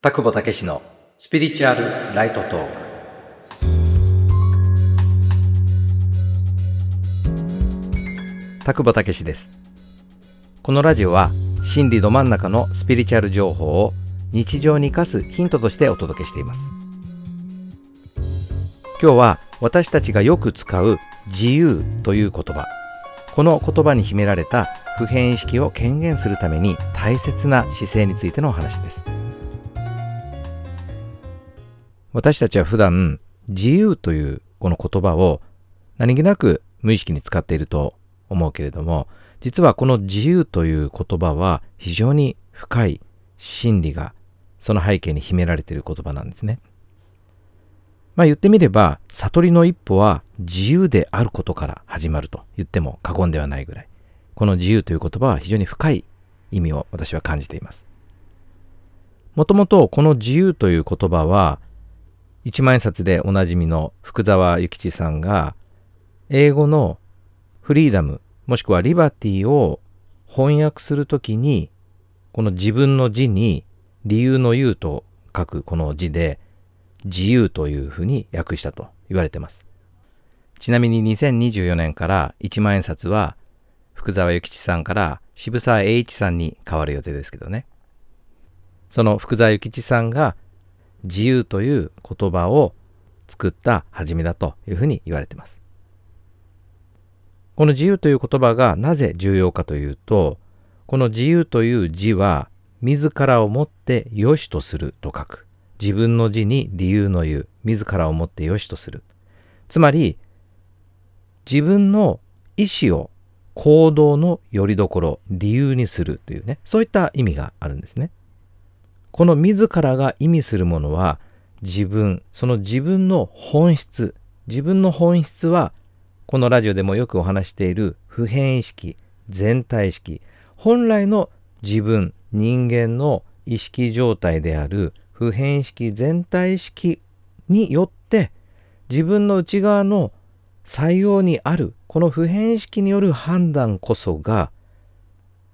田久保武史のスピリチュアルライトトーク。田久保武史です。このラジオは心理ど真ん中のスピリチュアル情報を日常に生かすヒントとしてお届けしています。今日は私たちがよく使う自由という言葉。この言葉に秘められた普遍意識を権限するために大切な姿勢についてのお話です。私たちは普段自由というこの言葉を何気なく無意識に使っていると思うけれども実はこの自由という言葉は非常に深い真理がその背景に秘められている言葉なんですね。まあ言ってみれば悟りの一歩は自由であることから始まると言っても過言ではないぐらいこの自由という言葉は非常に深い意味を私は感じています。もともとこの自由という言葉は一万円札でおなじみの福沢諭吉さんが英語のフリーダムもしくはリバティを翻訳するときにこの自分の字に理由の言うと書くこの字で自由というふうに訳したと言われてます。ちなみに2024年から1万円札は福沢諭吉さんから渋沢栄一さんに変わる予定ですけどね。その福沢諭吉さんが自由という言葉を作った始めだというふうに言われています。この自由という言葉がなぜ重要かというと、この自由という字は自らをもって良しとすると書く。自分の字に理由の言う。自らをもって良しとする。つまり、自分の意思を行動の拠り所、理由にするというね、そういった意味があるんですね。この自らが意味するものは自分、その自分の本質、自分の本質はこのラジオでもよくお話している普遍意識、全体意識、本来の自分、人間の意識状態である普遍意識、全体意識によって自分の内側の採用にあるこの普遍意識による判断こそが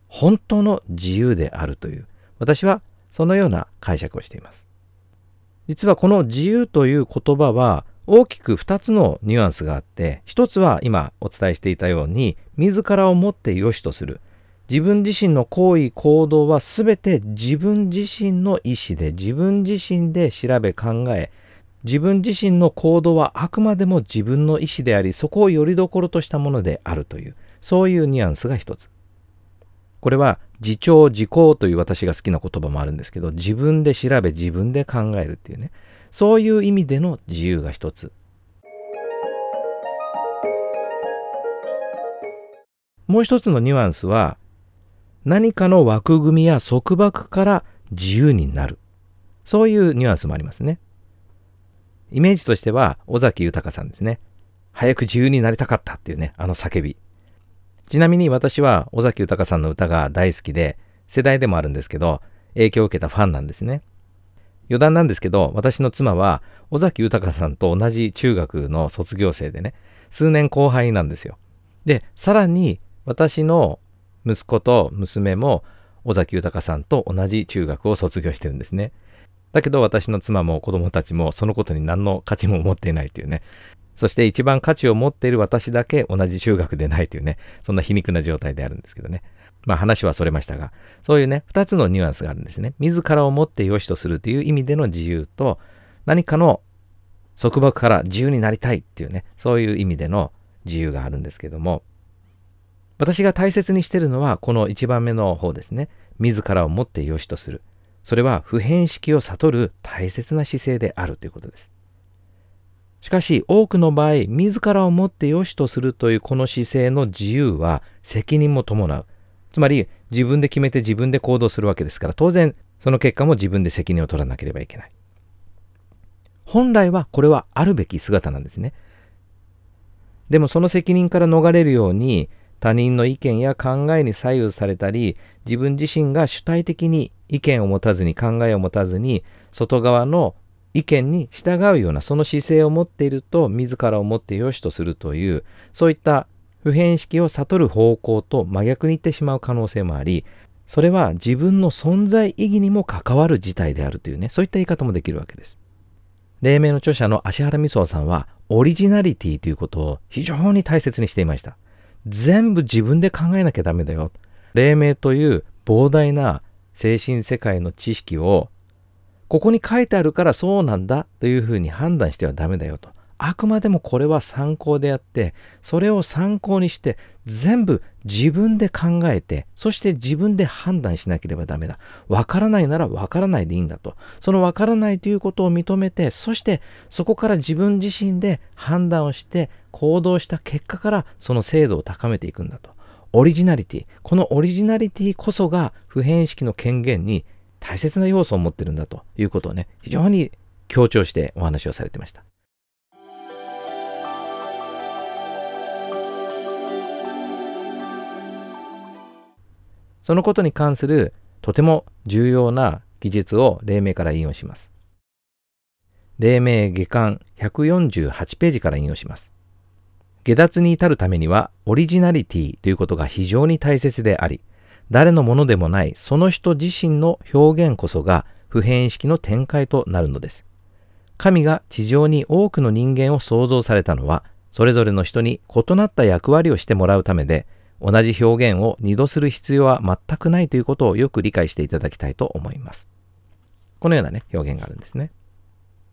本当の自由であるという。私はそのような解釈をしています。実はこの自由という言葉は大きく2つのニュアンスがあって、1つは今お伝えしていたように、自らをもって良しとする。自分自身の行為行動は全て自分自身の意思で自分自身で調べ考え自分自身の行動はあくまでも自分の意思でありそこをよりどころとしたものであるというそういうニュアンスが一つこれは自重自考という私が好きな言葉もあるんですけど自分で調べ自分で考えるっていうね。そういう意味での自由が一つ。もう一つのニュアンスは何かの枠組みや束縛から自由になる。そういうニュアンスもありますね。イメージとしては尾崎豊さんですね。早く自由になりたかったっていうねあの叫び。ちなみに私は尾崎豊さんの歌が大好きで、世代でもあるんですけど、影響を受けたファンなんですね。余談なんですけど、私の妻は尾崎豊さんと同じ中学の卒業生でね、数年後輩なんですよ。で、さらに私の息子と娘も尾崎豊さんと同じ中学を卒業してるんですね。だけど私の妻も子供たちもそのことに何の価値も持っていないというね、そして一番価値を持っている私だけ同じ中学でないというね、そんな皮肉な状態であるんですけどね。まあ話はそれましたが、そういうね、二つのニュアンスがあるんですね。自らをもって良しとするという意味での自由と、何かの束縛から自由になりたいっていうね、そういう意味での自由があるんですけども、私が大切にしているのは、この一番目の方ですね。自らをもって良しとする。それは普遍式を悟る大切な姿勢であるということです。しかし多くの場合自らをもって良しとするというこの姿勢の自由は責任も伴う。つまり自分で決めて自分で行動するわけですから当然その結果も自分で責任を取らなければいけない。本来はこれはあるべき姿なんですね。でもその責任から逃れるように他人の意見や考えに左右されたり自分自身が主体的に意見を持たずに考えを持たずに外側の意見に従うようなその姿勢を持っていると自らをもって良しとするというそういった普遍式を悟る方向と真逆にいってしまう可能性もありそれは自分の存在意義にも関わる事態であるというね、そういった言い方もできるわけです。黎明の著者の芦原美荘さんは、オリジナリティということを非常に大切にしていました。全部自分で考えなきゃダメだよ。黎明という膨大な精神世界の知識を、ここに書いてあるからそうなんだというふうに判断してはダメだよと。あくまでもこれは参考であって、それを参考にして全部自分で考えて、そして自分で判断しなければダメだ。わからないならわからないでいいんだと。そのわからないということを認めて、そしてそこから自分自身で判断をして行動した結果からその精度を高めていくんだと。オリジナリティ。このオリジナリティこそが普遍意識の権限に大切な要素を持ってるんだということをね、非常に強調してお話をされてました。そのことに関するとても重要な記述を黎明から引用します。黎明下巻148ページから引用します。下脱に至るためにはオリジナリティということが非常に大切であり、誰のものでもないその人自身の表現こそが普遍意識の展開となるのです。神が地上に多くの人間を創造されたのは、それぞれの人に異なった役割をしてもらうためで、同じ表現を二度する必要は全くないということをよく理解していただきたいと思います。このようなね、表現があるんですね。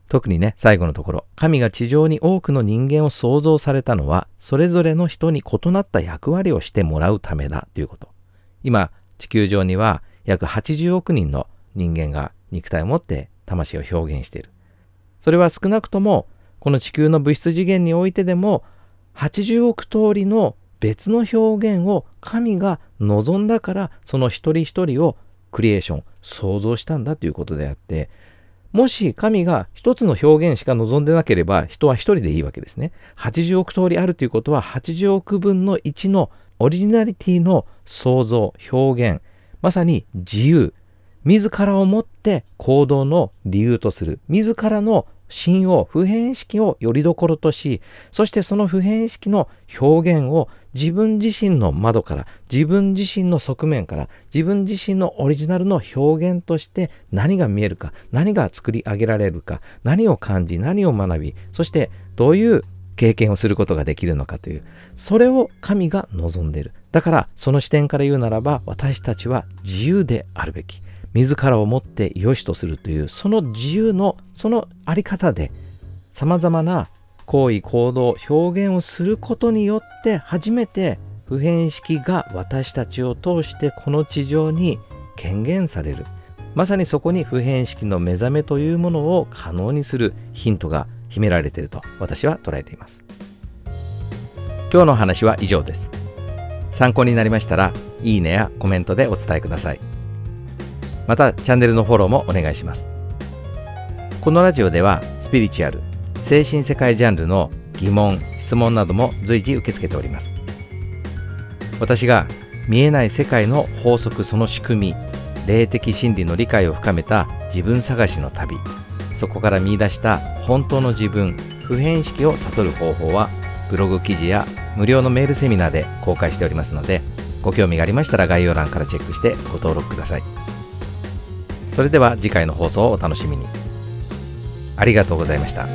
特にね、最後のところ、神が地上に多くの人間を創造されたのは、それぞれの人に異なった役割をしてもらうためだということ。今、地球上には約80億人の人間が肉体を持って魂を表現している。それは少なくとも、この地球の物質次元においてでも、80億通りの別の表現を神が望んだからその一人一人をクリエーション創造したんだということであってもし神が一つの表現しか望んでなければ人は一人でいいわけですね。80億通りあるということは80億分の1のオリジナリティの創造、表現、まさに自由、自らをもって行動の理由とする、自らの心を普遍意識をよりどころとしそしてその普遍意識の表現を自分自身の窓から自分自身の側面から自分自身のオリジナルの表現として何が見えるか何が作り上げられるか何を感じ何を学びそしてどういう経験をすることができるのかというそれを神が望んでいる。だからその視点から言うならば私たちは自由であるべき。自らをもって良しとするというその自由のそのあり方でさまざまな行為行動表現をすることによって初めて普遍意識が私たちを通してこの地上に権限される。まさにそこに普遍意識の目覚めというものを可能にするヒントが秘められていると私は捉えています。今日の話は以上です。参考になりましたらいいねやコメントでお伝えください。またチャンネルのフォローもお願いしますこのラジオではスピリチュアル精神世界ジャンルの疑問質問なども随時受け付けております私が見えない世界の法則その仕組み霊的真理の理解を深めた自分探しの旅そこから見出した本当の自分普遍意識を悟る方法はブログ記事や無料のメールセミナーで公開しておりますのでご興味がありましたら概要欄からチェックしてご登録ください。それでは次回の放送をお楽しみに。ありがとうございました。